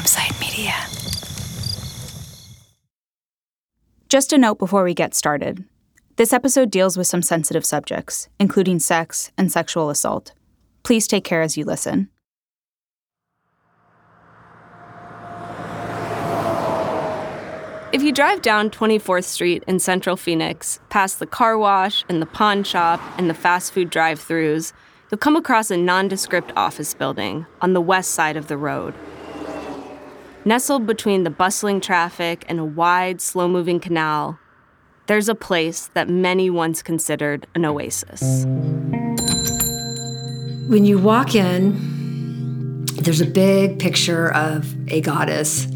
Campside Media. Just a note before we get started. This episode deals with some sensitive subjects, including sex and sexual assault. Please take care as you listen. If you drive down 24th Street in central Phoenix, past the car wash and the pawn shop and the fast food drive throughs, you'll come across a nondescript office building on the west side of the road. Nestled between the bustling traffic and a wide, slow moving canal, there's a place that many once considered an oasis. When you walk in, there's a big picture of a goddess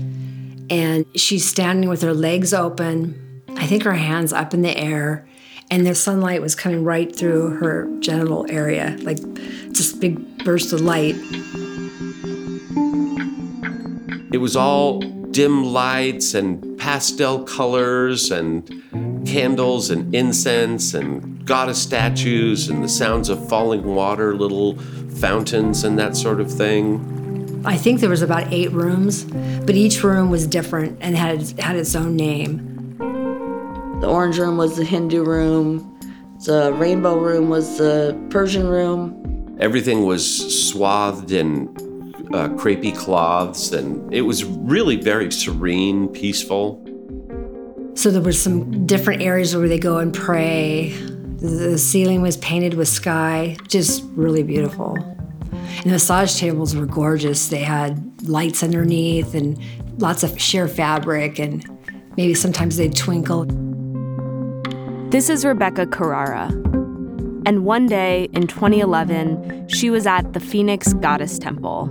and she's standing with her legs open. I think her hands up in the air, and the sunlight was coming right through her genital area, like just big burst of light. It was all dim lights and pastel colors and candles and incense and goddess statues and the sounds of falling water, little fountains and that sort of thing. I think there was about eight rooms, but each room was different and had had its own name. The orange room was the Hindu room. The rainbow room was the Persian room. Everything was swathed in uh, crepey cloths, and it was really very serene, peaceful. So there were some different areas where they go and pray. The ceiling was painted with sky, just really beautiful. And the massage tables were gorgeous. They had lights underneath and lots of sheer fabric, and maybe sometimes they'd twinkle. This is Rebecca Carrara. And one day in 2011, she was at the Phoenix Goddess Temple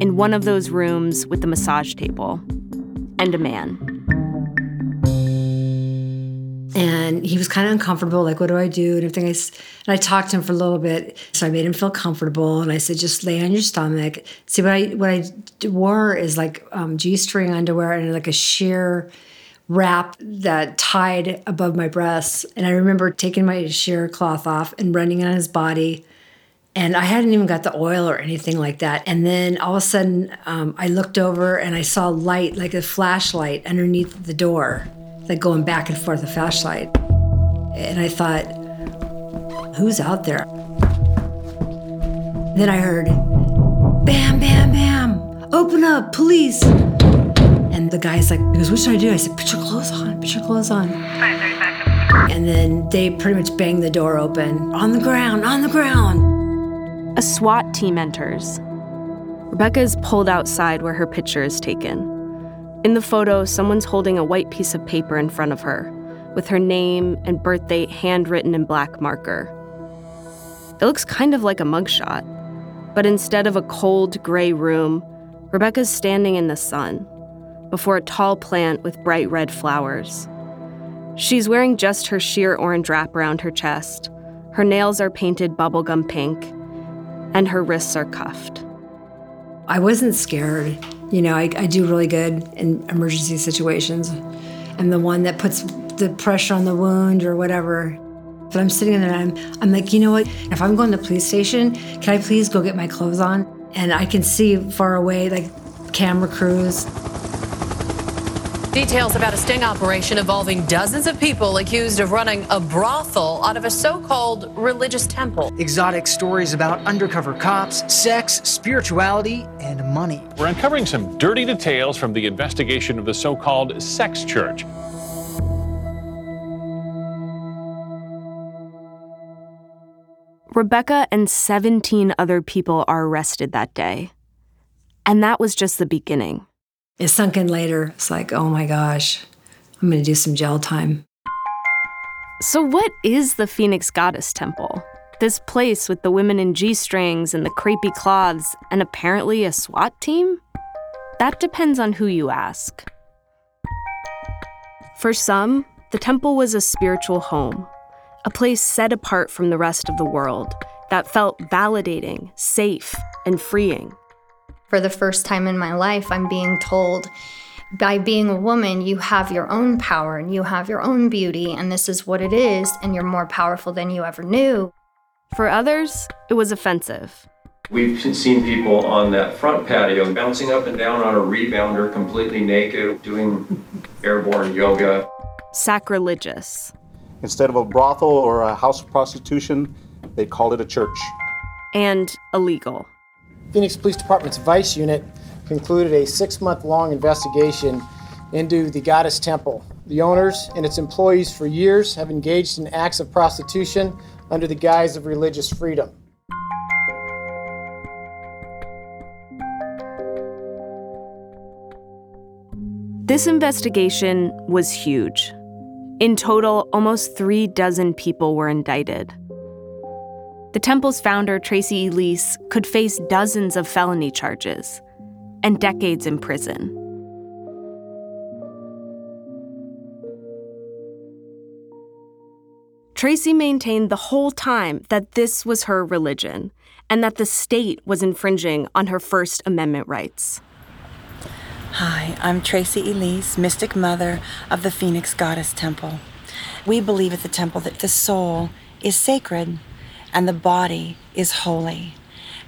in one of those rooms with the massage table and a man. And he was kind of uncomfortable, like, what do I do? And everything. I, and I talked to him for a little bit. So I made him feel comfortable. And I said, just lay on your stomach. See, what I, what I wore is like um, G string underwear and like a sheer wrap that tied above my breasts. And I remember taking my sheer cloth off and running on his body. And I hadn't even got the oil or anything like that. And then all of a sudden, um, I looked over and I saw light, like a flashlight, underneath the door like going back and forth a flashlight. And I thought, who's out there? Then I heard, bam, bam, bam, open up, police. And the guy's like, he goes, what should I do? I said, put your clothes on, put your clothes on. And then they pretty much bang the door open, on the ground, on the ground. A SWAT team enters. Rebecca is pulled outside where her picture is taken. In the photo, someone's holding a white piece of paper in front of her, with her name and birth date handwritten in black marker. It looks kind of like a mugshot, but instead of a cold, gray room, Rebecca's standing in the sun, before a tall plant with bright red flowers. She's wearing just her sheer orange wrap around her chest. Her nails are painted bubblegum pink, and her wrists are cuffed. I wasn't scared. You know, I, I do really good in emergency situations. I'm the one that puts the pressure on the wound or whatever. But I'm sitting there and I'm, I'm like, you know what? If I'm going to the police station, can I please go get my clothes on? And I can see far away, like camera crews. Details about a sting operation involving dozens of people accused of running a brothel out of a so called religious temple. Exotic stories about undercover cops, sex, spirituality, and money. We're uncovering some dirty details from the investigation of the so called sex church. Rebecca and 17 other people are arrested that day. And that was just the beginning. It sunk in later. It's like, oh my gosh, I'm going to do some jail time. So, what is the Phoenix Goddess Temple? This place with the women in G strings and the crepey cloths, and apparently a SWAT team? That depends on who you ask. For some, the temple was a spiritual home, a place set apart from the rest of the world that felt validating, safe, and freeing. For the first time in my life, I'm being told by being a woman, you have your own power and you have your own beauty, and this is what it is, and you're more powerful than you ever knew. For others, it was offensive. We've seen people on that front patio bouncing up and down on a rebounder completely naked, doing airborne yoga. Sacrilegious. Instead of a brothel or a house of prostitution, they called it a church. And illegal. Phoenix Police Department's Vice Unit concluded a six month long investigation into the Goddess Temple. The owners and its employees for years have engaged in acts of prostitution under the guise of religious freedom. This investigation was huge. In total, almost three dozen people were indicted. The temple's founder, Tracy Elise, could face dozens of felony charges and decades in prison. Tracy maintained the whole time that this was her religion and that the state was infringing on her First Amendment rights. Hi, I'm Tracy Elise, Mystic Mother of the Phoenix Goddess Temple. We believe at the temple that the soul is sacred and the body is holy,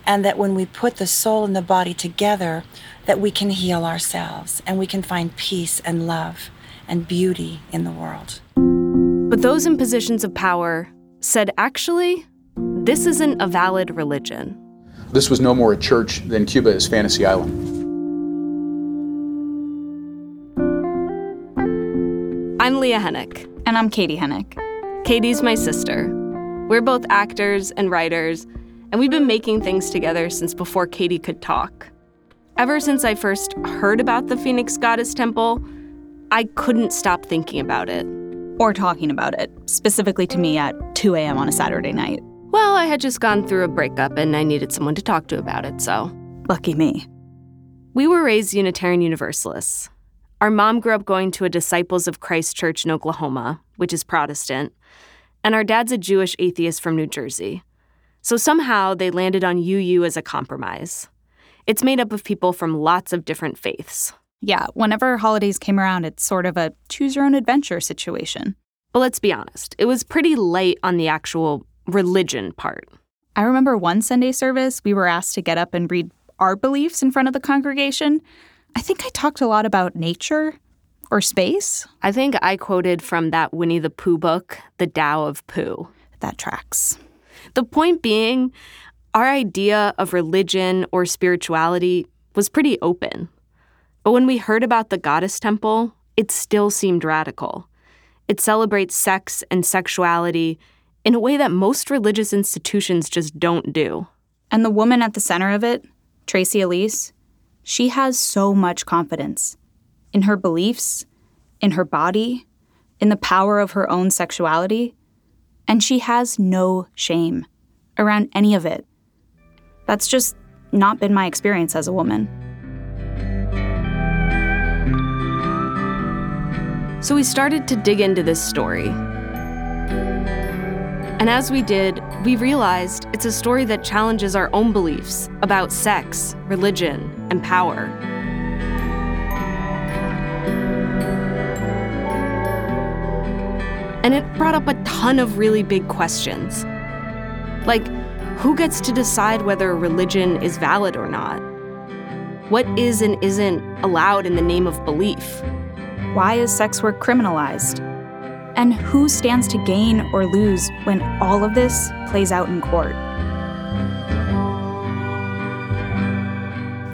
and that when we put the soul and the body together, that we can heal ourselves and we can find peace and love and beauty in the world. But those in positions of power said actually, this isn't a valid religion. This was no more a church than Cuba is Fantasy Island. I'm Leah Hennick. And I'm Katie Hennick. Katie's my sister. We're both actors and writers, and we've been making things together since before Katie could talk. Ever since I first heard about the Phoenix Goddess Temple, I couldn't stop thinking about it. Or talking about it, specifically to me at 2 a.m. on a Saturday night. Well, I had just gone through a breakup and I needed someone to talk to about it, so. Lucky me. We were raised Unitarian Universalists. Our mom grew up going to a Disciples of Christ church in Oklahoma, which is Protestant, and our dad's a Jewish atheist from New Jersey. So somehow they landed on UU as a compromise. It's made up of people from lots of different faiths. Yeah, whenever holidays came around, it's sort of a choose your own adventure situation. But let's be honest, it was pretty light on the actual religion part. I remember one Sunday service, we were asked to get up and read our beliefs in front of the congregation, I think I talked a lot about nature or space. I think I quoted from that Winnie the Pooh book, The Tao of Pooh. That tracks. The point being, our idea of religion or spirituality was pretty open. But when we heard about the goddess temple, it still seemed radical. It celebrates sex and sexuality in a way that most religious institutions just don't do. And the woman at the center of it, Tracy Elise, she has so much confidence in her beliefs, in her body, in the power of her own sexuality, and she has no shame around any of it. That's just not been my experience as a woman. So we started to dig into this story. And as we did, we realized it's a story that challenges our own beliefs about sex, religion, and power. And it brought up a ton of really big questions. Like, who gets to decide whether religion is valid or not? What is and isn't allowed in the name of belief? Why is sex work criminalized? And who stands to gain or lose when all of this plays out in court?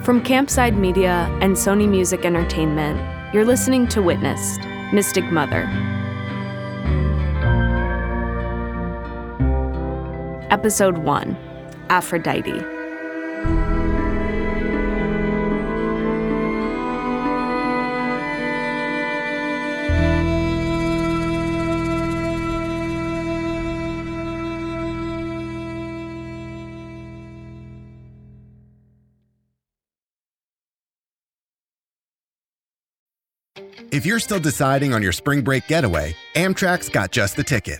From Campside Media and Sony Music Entertainment, you're listening to Witnessed Mystic Mother. Episode 1 Aphrodite. If you're still deciding on your spring break getaway, Amtrak's got just the ticket.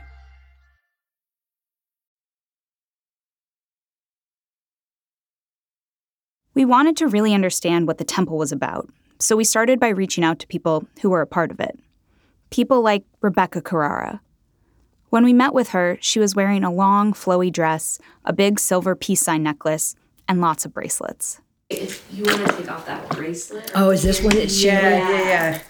We wanted to really understand what the temple was about, so we started by reaching out to people who were a part of it. People like Rebecca Carrara. When we met with her, she was wearing a long, flowy dress, a big silver peace sign necklace, and lots of bracelets. If you want to take off that bracelet. Oh, is this one it's Yeah, yeah, yeah.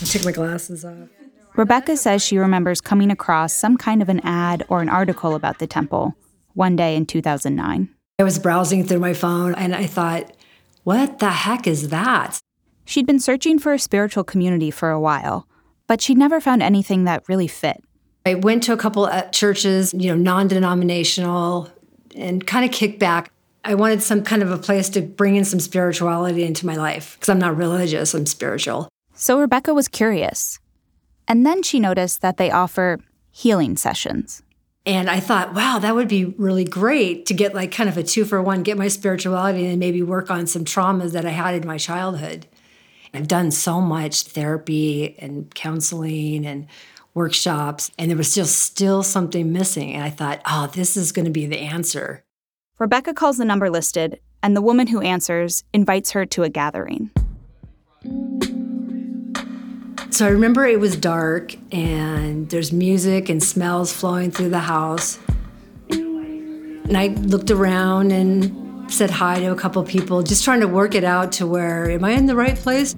I took my glasses off. Rebecca says she remembers coming across some kind of an ad or an article about the temple one day in 2009. I was browsing through my phone and I thought, what the heck is that? She'd been searching for a spiritual community for a while, but she'd never found anything that really fit. I went to a couple of churches, you know, non denominational, and kind of kicked back. I wanted some kind of a place to bring in some spirituality into my life because I'm not religious, I'm spiritual. So Rebecca was curious. And then she noticed that they offer healing sessions. And I thought, wow, that would be really great to get like kind of a two for one, get my spirituality and maybe work on some traumas that I had in my childhood. I've done so much therapy and counseling and workshops, and there was still still something missing. And I thought, oh, this is going to be the answer. Rebecca calls the number listed, and the woman who answers invites her to a gathering. So I remember it was dark and there's music and smells flowing through the house. And I looked around and said hi to a couple people, just trying to work it out to where, am I in the right place?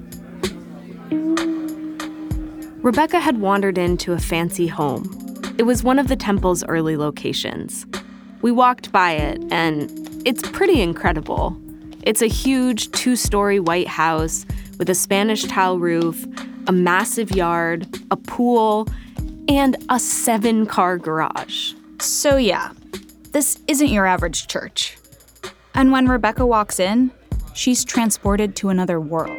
Rebecca had wandered into a fancy home. It was one of the temple's early locations. We walked by it, and it's pretty incredible. It's a huge two story white house with a Spanish tile roof, a massive yard, a pool, and a seven car garage. So, yeah, this isn't your average church. And when Rebecca walks in, she's transported to another world.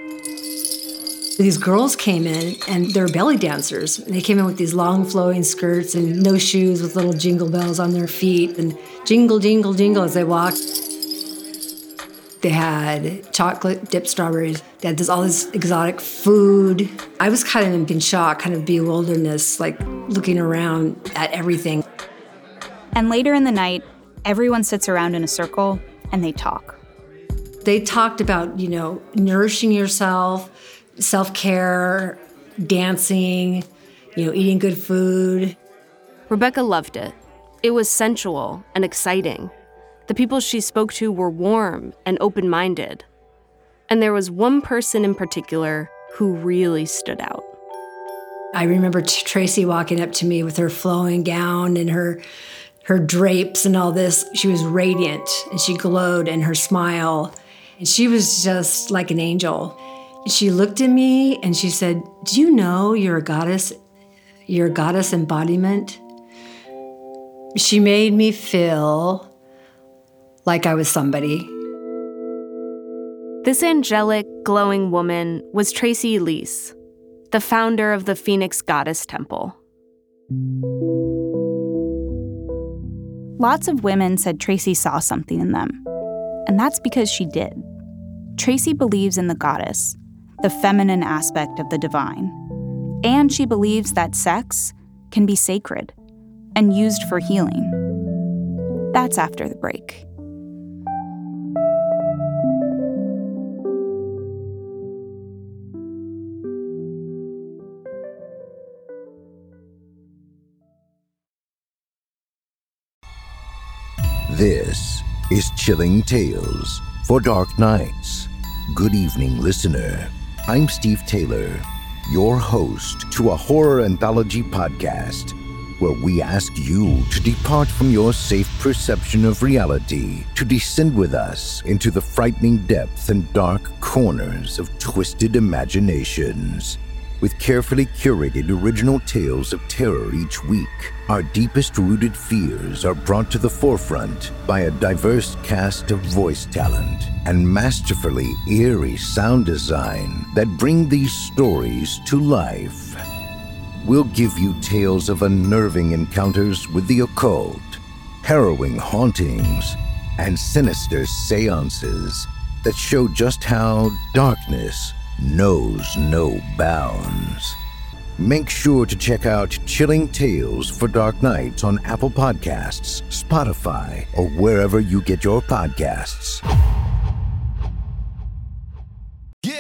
These girls came in and they're belly dancers. They came in with these long flowing skirts and no shoes with little jingle bells on their feet and jingle, jingle, jingle as they walked. They had chocolate dipped strawberries. They had this, all this exotic food. I was kind of in shock, kind of bewilderness, like looking around at everything. And later in the night, everyone sits around in a circle and they talk. They talked about, you know, nourishing yourself, self care, dancing, you know, eating good food. Rebecca loved it. It was sensual and exciting. The people she spoke to were warm and open minded. And there was one person in particular who really stood out. I remember Tracy walking up to me with her flowing gown and her her drapes and all this. She was radiant and she glowed in her smile. And she was just like an angel. She looked at me and she said, Do you know you're a goddess? You're a goddess embodiment? She made me feel like I was somebody. This angelic, glowing woman was Tracy Elise, the founder of the Phoenix Goddess Temple. Lots of women said Tracy saw something in them, and that's because she did. Tracy believes in the goddess, the feminine aspect of the divine, and she believes that sex can be sacred and used for healing. That's after the break. This is Chilling Tales for Dark Nights. Good evening, listener. I'm Steve Taylor, your host to a horror anthology podcast where we ask you to depart from your safe perception of reality to descend with us into the frightening depths and dark corners of twisted imaginations. With carefully curated original tales of terror each week, our deepest rooted fears are brought to the forefront by a diverse cast of voice talent and masterfully eerie sound design that bring these stories to life. We'll give you tales of unnerving encounters with the occult, harrowing hauntings, and sinister seances that show just how darkness knows no bounds. Make sure to check out Chilling Tales for Dark Nights on Apple Podcasts, Spotify, or wherever you get your podcasts.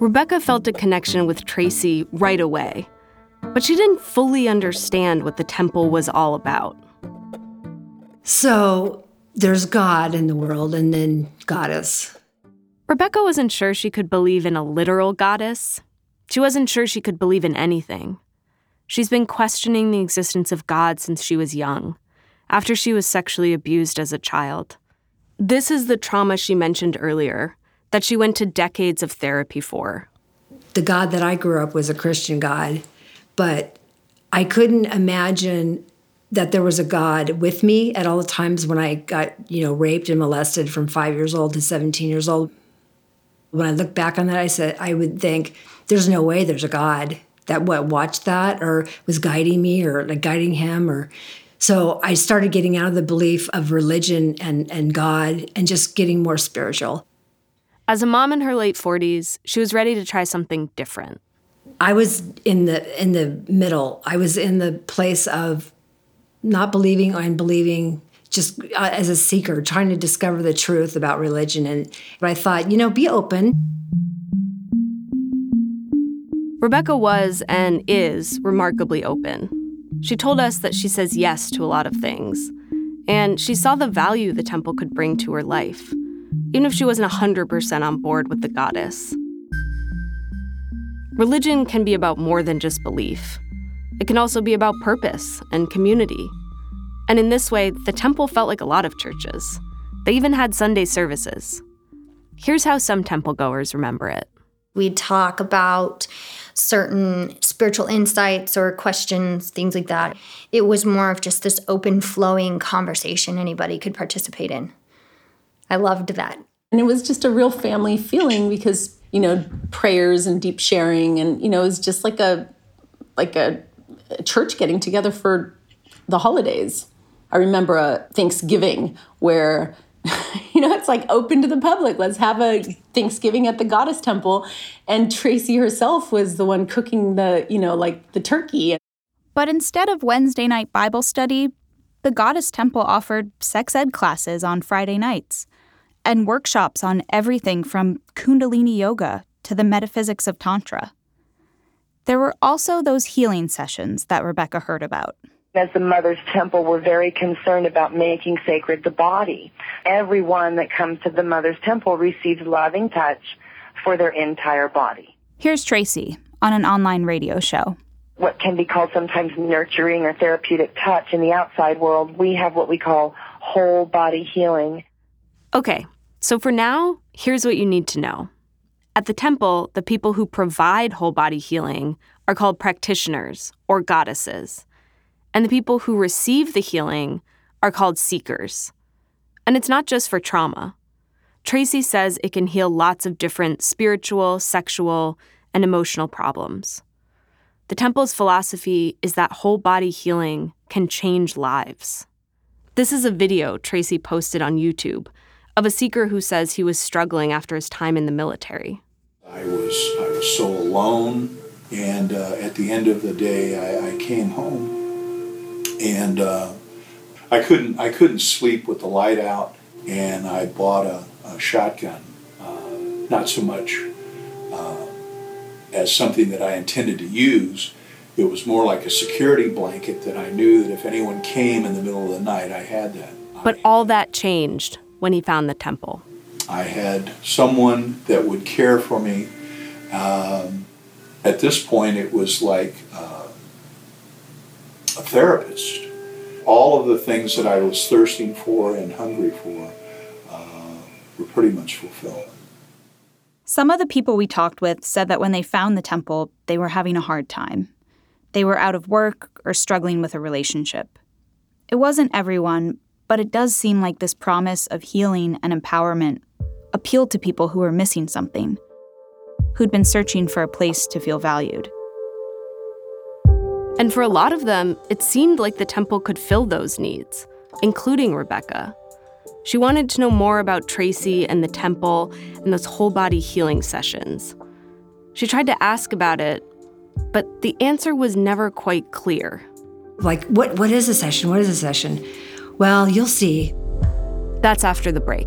Rebecca felt a connection with Tracy right away, but she didn't fully understand what the temple was all about. So there's God in the world and then goddess. Rebecca wasn't sure she could believe in a literal goddess. She wasn't sure she could believe in anything. She's been questioning the existence of God since she was young, after she was sexually abused as a child. This is the trauma she mentioned earlier that she went to decades of therapy for. The God that I grew up was a Christian God, but I couldn't imagine that there was a God with me at all the times when I got, you know, raped and molested from 5 years old to 17 years old. When I look back on that, I said I would think there's no way there's a God that what watched that or was guiding me or like guiding him or so I started getting out of the belief of religion and and God and just getting more spiritual. As a mom in her late 40s, she was ready to try something different. I was in the in the middle. I was in the place of not believing and believing just uh, as a seeker trying to discover the truth about religion and but I thought, you know, be open. Rebecca was and is remarkably open. She told us that she says yes to a lot of things, and she saw the value the temple could bring to her life, even if she wasn't 100% on board with the goddess. Religion can be about more than just belief. It can also be about purpose and community. And in this way, the temple felt like a lot of churches. They even had Sunday services. Here's how some temple goers remember it. We'd talk about certain spiritual insights or questions, things like that. It was more of just this open flowing conversation anybody could participate in. I loved that. And it was just a real family feeling because, you know, prayers and deep sharing and, you know, it was just like a like a, a church getting together for the holidays. I remember a Thanksgiving where you know, it's like open to the public. Let's have a Thanksgiving at the Goddess Temple. And Tracy herself was the one cooking the, you know, like the turkey. But instead of Wednesday night Bible study, the Goddess Temple offered sex ed classes on Friday nights and workshops on everything from Kundalini yoga to the metaphysics of Tantra. There were also those healing sessions that Rebecca heard about. As the Mother's Temple, we're very concerned about making sacred the body. Everyone that comes to the Mother's Temple receives loving touch for their entire body. Here's Tracy on an online radio show. What can be called sometimes nurturing or therapeutic touch in the outside world, we have what we call whole body healing. Okay, so for now, here's what you need to know. At the temple, the people who provide whole body healing are called practitioners or goddesses and the people who receive the healing are called seekers. And it's not just for trauma. Tracy says it can heal lots of different spiritual, sexual, and emotional problems. The temple's philosophy is that whole body healing can change lives. This is a video Tracy posted on YouTube of a seeker who says he was struggling after his time in the military. I was I was so alone, and uh, at the end of the day, I, I came home and uh, I couldn't I couldn't sleep with the light out, and I bought a, a shotgun, uh, not so much uh, as something that I intended to use. It was more like a security blanket that I knew that if anyone came in the middle of the night, I had that. But all that changed when he found the temple. I had someone that would care for me. Um, at this point, it was like uh, a therapist all of the things that I was thirsting for and hungry for uh, were pretty much fulfilled. Some of the people we talked with said that when they found the temple, they were having a hard time. They were out of work or struggling with a relationship. It wasn't everyone, but it does seem like this promise of healing and empowerment appealed to people who were missing something, who'd been searching for a place to feel valued. And for a lot of them, it seemed like the temple could fill those needs, including Rebecca. She wanted to know more about Tracy and the temple and those whole body healing sessions. She tried to ask about it, but the answer was never quite clear. Like, what, what is a session? What is a session? Well, you'll see. That's after the break.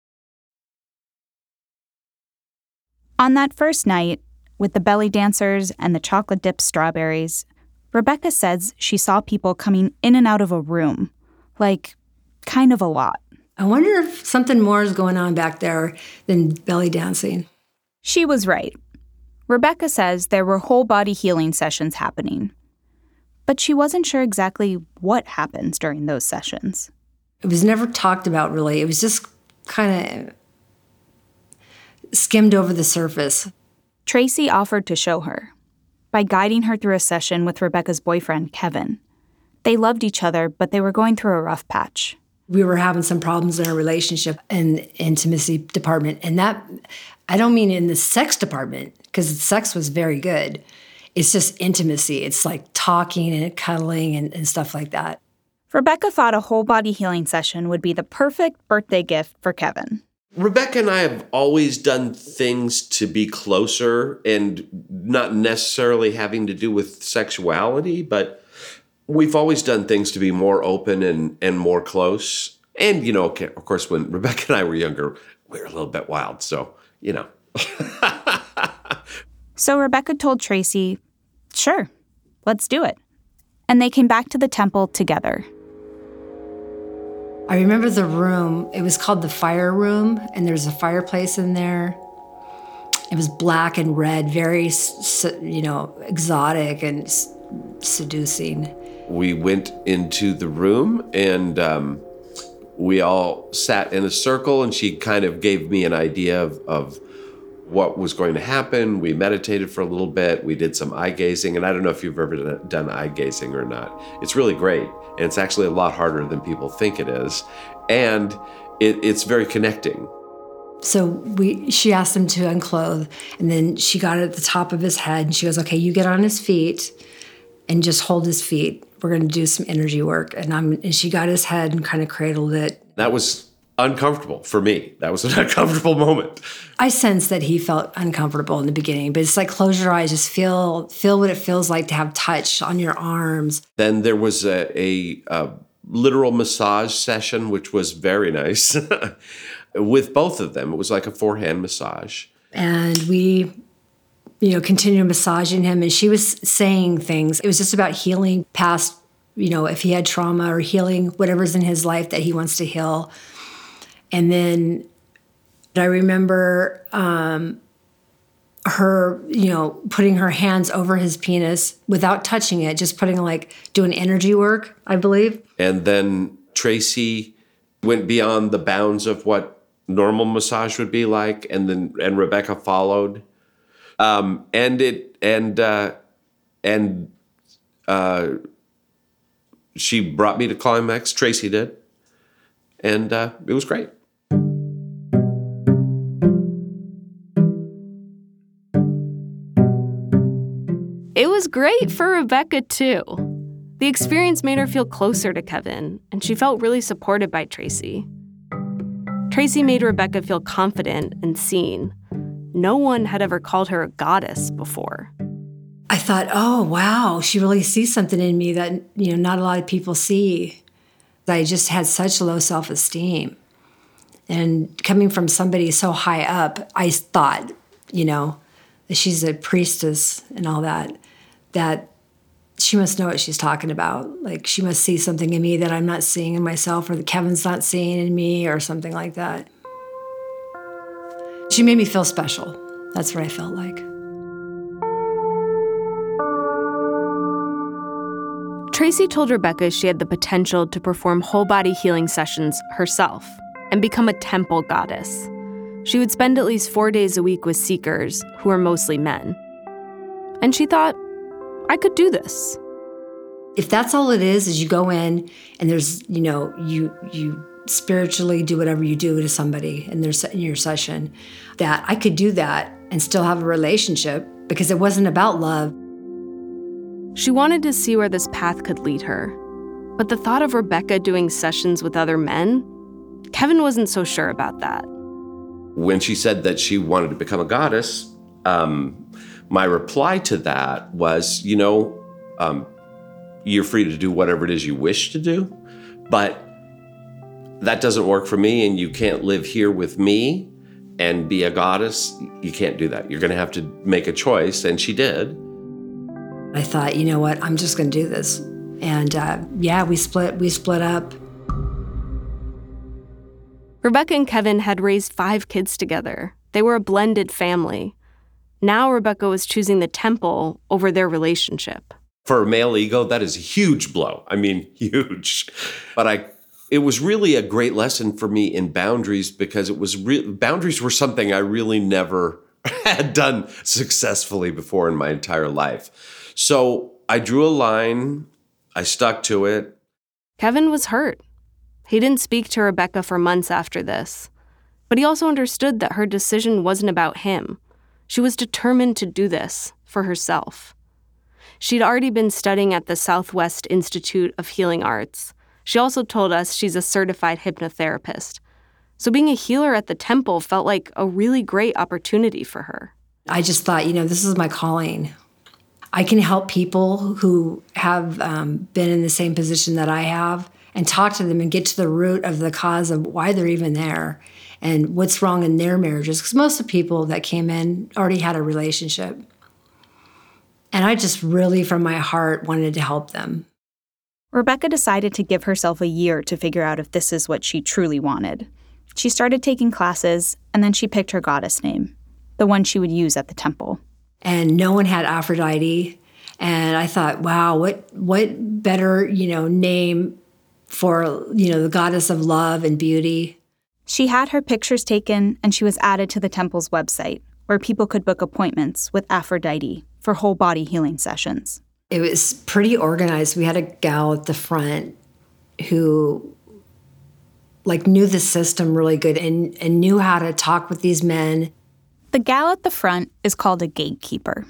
On that first night, with the belly dancers and the chocolate dipped strawberries, Rebecca says she saw people coming in and out of a room, like kind of a lot. I wonder if something more is going on back there than belly dancing. She was right. Rebecca says there were whole body healing sessions happening, but she wasn't sure exactly what happens during those sessions. It was never talked about really. It was just kind of skimmed over the surface. Tracy offered to show her by guiding her through a session with Rebecca's boyfriend, Kevin. They loved each other, but they were going through a rough patch. We were having some problems in our relationship and intimacy department. And that, I don't mean in the sex department, because sex was very good. It's just intimacy. It's like talking and cuddling and, and stuff like that. Rebecca thought a whole body healing session would be the perfect birthday gift for Kevin. Rebecca and I have always done things to be closer and not necessarily having to do with sexuality, but we've always done things to be more open and, and more close. And, you know, of course, when Rebecca and I were younger, we were a little bit wild. So, you know. so Rebecca told Tracy, sure, let's do it. And they came back to the temple together. I remember the room. It was called the fire room, and there's a fireplace in there. It was black and red, very, you know, exotic and seducing. We went into the room and um, we all sat in a circle, and she kind of gave me an idea of, of what was going to happen. We meditated for a little bit. We did some eye gazing, and I don't know if you've ever done eye gazing or not. It's really great, and it's actually a lot harder than people think it is, and it, it's very connecting. So we, she asked him to unclothe, and then she got it at the top of his head, and she goes, "Okay, you get on his feet, and just hold his feet. We're going to do some energy work." And I'm, and she got his head and kind of cradled it. That was uncomfortable for me. That was an uncomfortable moment. I sense that he felt uncomfortable in the beginning, but it's like close your eyes, just feel feel what it feels like to have touch on your arms. Then there was a, a, a literal massage session, which was very nice. With both of them, it was like a four-hand massage. And we, you know, continued massaging him, and she was saying things. It was just about healing past, you know, if he had trauma or healing whatever's in his life that he wants to heal and then I remember um, her, you know, putting her hands over his penis without touching it, just putting like doing energy work, I believe. And then Tracy went beyond the bounds of what normal massage would be like, and then and Rebecca followed, um, and it and uh, and uh, she brought me to climax. Tracy did, and uh, it was great. Was great for Rebecca, too. The experience made her feel closer to Kevin, and she felt really supported by Tracy. Tracy made Rebecca feel confident and seen. No one had ever called her a goddess before. I thought, oh, wow, she really sees something in me that, you know, not a lot of people see. I just had such low self esteem. And coming from somebody so high up, I thought, you know, that she's a priestess and all that, that she must know what she's talking about. Like she must see something in me that I'm not seeing in myself or that Kevin's not seeing in me or something like that. She made me feel special. That's what I felt like. Tracy told Rebecca she had the potential to perform whole body healing sessions herself and become a temple goddess. She would spend at least four days a week with seekers, who are mostly men. And she thought, I could do this. If that's all it is, is you go in and there's, you know, you you spiritually do whatever you do to somebody in their in your session, that I could do that and still have a relationship because it wasn't about love. She wanted to see where this path could lead her. But the thought of Rebecca doing sessions with other men, Kevin wasn't so sure about that. When she said that she wanted to become a goddess, um, my reply to that was, you know, um, you're free to do whatever it is you wish to do, but that doesn't work for me, and you can't live here with me and be a goddess. You can't do that. You're going to have to make a choice, and she did. I thought, you know what, I'm just going to do this, and uh, yeah, we split. We split up. Rebecca and Kevin had raised five kids together. They were a blended family. Now Rebecca was choosing the temple over their relationship. For a male ego, that is a huge blow. I mean, huge. But I it was really a great lesson for me in boundaries because it was re- boundaries were something I really never had done successfully before in my entire life. So I drew a line, I stuck to it. Kevin was hurt. He didn't speak to Rebecca for months after this. But he also understood that her decision wasn't about him. She was determined to do this for herself. She'd already been studying at the Southwest Institute of Healing Arts. She also told us she's a certified hypnotherapist. So being a healer at the temple felt like a really great opportunity for her. I just thought, you know, this is my calling. I can help people who have um, been in the same position that I have and talk to them and get to the root of the cause of why they're even there and what's wrong in their marriages. Because most of the people that came in already had a relationship. And I just really, from my heart, wanted to help them. Rebecca decided to give herself a year to figure out if this is what she truly wanted. She started taking classes, and then she picked her goddess name, the one she would use at the temple. And no one had Aphrodite. And I thought, wow, what what better, you know, name for, you know, the goddess of love and beauty. She had her pictures taken and she was added to the temple's website, where people could book appointments with Aphrodite for whole body healing sessions. It was pretty organized. We had a gal at the front who like knew the system really good and, and knew how to talk with these men. The gal at the front is called a gatekeeper.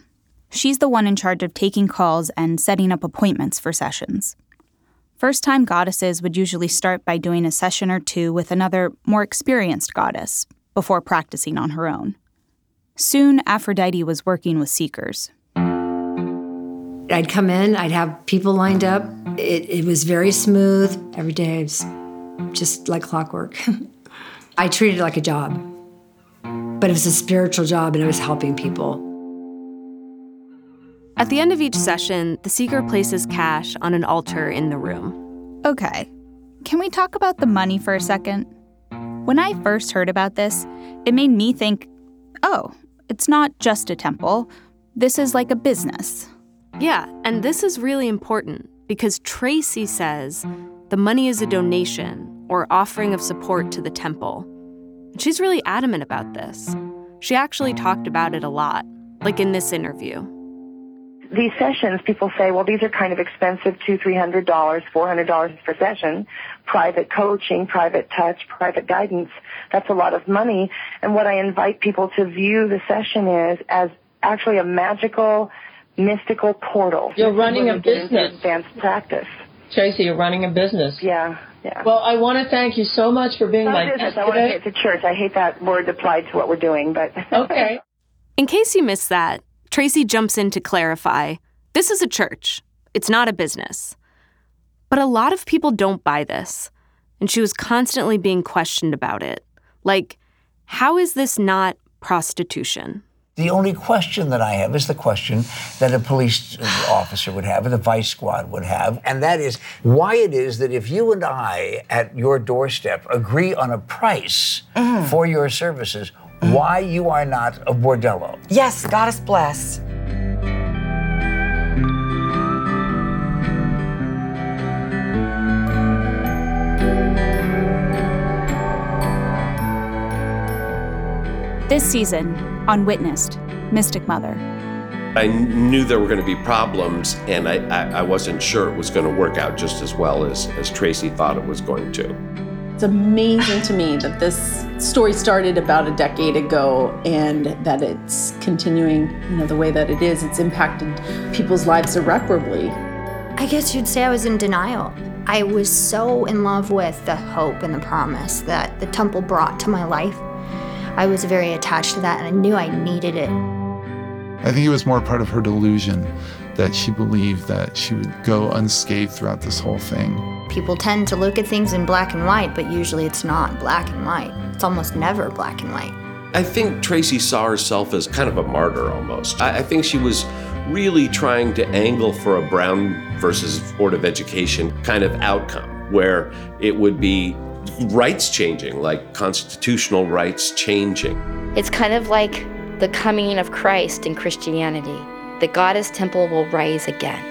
She's the one in charge of taking calls and setting up appointments for sessions. First time goddesses would usually start by doing a session or two with another, more experienced goddess before practicing on her own. Soon, Aphrodite was working with seekers. I'd come in, I'd have people lined up. It, it was very smooth. Every day, it was just like clockwork. I treated it like a job, but it was a spiritual job and I was helping people. At the end of each session, the seeker places cash on an altar in the room. Okay, can we talk about the money for a second? When I first heard about this, it made me think oh, it's not just a temple, this is like a business. Yeah, and this is really important because Tracy says the money is a donation or offering of support to the temple. And she's really adamant about this. She actually talked about it a lot, like in this interview. These sessions, people say, well, these are kind of expensive, two, three hundred dollars, four hundred dollars per session. Private coaching, private touch, private guidance. That's a lot of money. And what I invite people to view the session is as actually a magical, mystical portal. You're running a When we get into business. Advanced practice. Tracy, you're running a business. Yeah, yeah. Well, I want to thank you so much for being Not my business. guest I want to say today. it's a church. I hate that word applied to what we're doing, but okay. In case you missed that, Tracy jumps in to clarify this is a church, it's not a business. But a lot of people don't buy this, and she was constantly being questioned about it. Like, how is this not prostitution? The only question that I have is the question that a police officer would have, or the vice squad would have, and that is why it is that if you and I at your doorstep agree on a price mm-hmm. for your services, why you are not a bordello. Yes, goddess bless. This season on Witnessed, Mystic Mother. I knew there were going to be problems, and I, I, I wasn't sure it was going to work out just as well as, as Tracy thought it was going to. It's amazing to me that this story started about a decade ago and that it's continuing, you know, the way that it is. It's impacted people's lives irreparably. I guess you'd say I was in denial. I was so in love with the hope and the promise that the temple brought to my life. I was very attached to that and I knew I needed it. I think it was more part of her delusion that she believed that she would go unscathed throughout this whole thing. People tend to look at things in black and white, but usually it's not black and white. It's almost never black and white. I think Tracy saw herself as kind of a martyr almost. I, I think she was really trying to angle for a Brown versus Board of Education kind of outcome where it would be rights changing, like constitutional rights changing. It's kind of like the coming of Christ in Christianity. The goddess temple will rise again.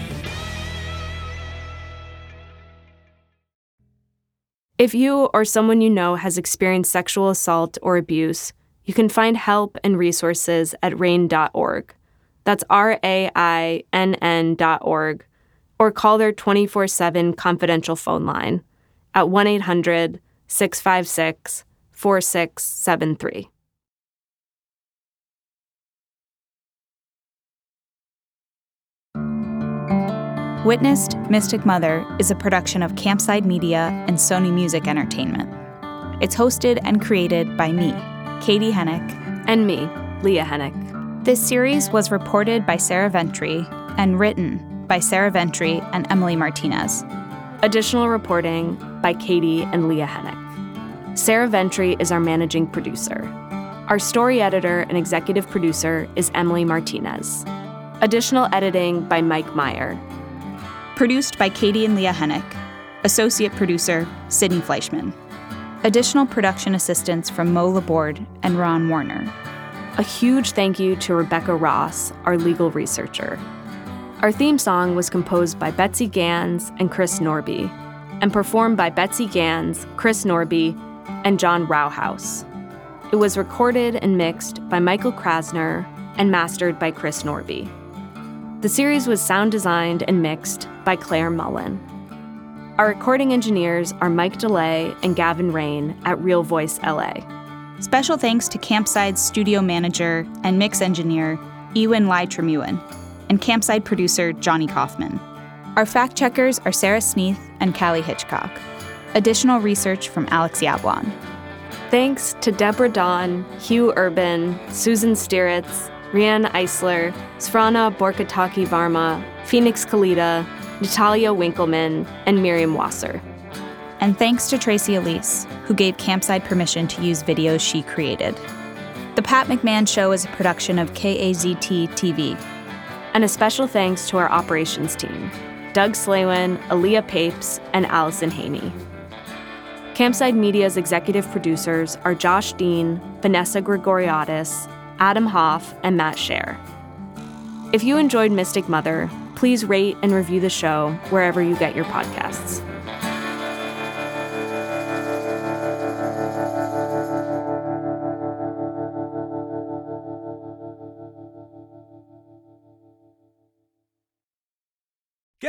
If you or someone you know has experienced sexual assault or abuse, you can find help and resources at rainn.org. That's R A I N N dot org, or call their 24 7 confidential phone line at 1 800 656 4673. Witnessed Mystic Mother is a production of Campside Media and Sony Music Entertainment. It's hosted and created by me, Katie Hennick, and me, Leah Hennick. This series was reported by Sarah Ventre and written by Sarah Ventre and Emily Martinez. Additional reporting by Katie and Leah Hennick. Sarah Ventre is our managing producer. Our story editor and executive producer is Emily Martinez. Additional editing by Mike Meyer. Produced by Katie and Leah Hennick. Associate producer, Sydney Fleischman. Additional production assistance from Mo Laborde and Ron Warner. A huge thank you to Rebecca Ross, our legal researcher. Our theme song was composed by Betsy Gans and Chris Norby, and performed by Betsy Gans, Chris Norby, and John Rauhaus. It was recorded and mixed by Michael Krasner and mastered by Chris Norby. The series was sound designed and mixed by Claire Mullen. Our recording engineers are Mike DeLay and Gavin Rain at Real Voice LA. Special thanks to Campside's studio manager and mix engineer, Ewan Lai Tremuan, and Campside producer, Johnny Kaufman. Our fact checkers are Sarah Sneath and Callie Hitchcock. Additional research from Alex Yablon. Thanks to Deborah Dawn, Hugh Urban, Susan Stieritz, Riane Eisler, Sravana Borkataky Varma, Phoenix Kalita, Natalia Winkleman, and Miriam Wasser. And thanks to Tracy Elise, who gave Campside permission to use videos she created. The Pat McMahon Show is a production of KAZT TV. And a special thanks to our operations team Doug Slaywin, Aaliyah Papes, and Allison Haney. Campside Media's executive producers are Josh Dean, Vanessa Grigoriadis, Adam Hoff, and Matt Shaer. If you enjoyed Mystic Mother, please rate and review the show wherever you get your podcasts.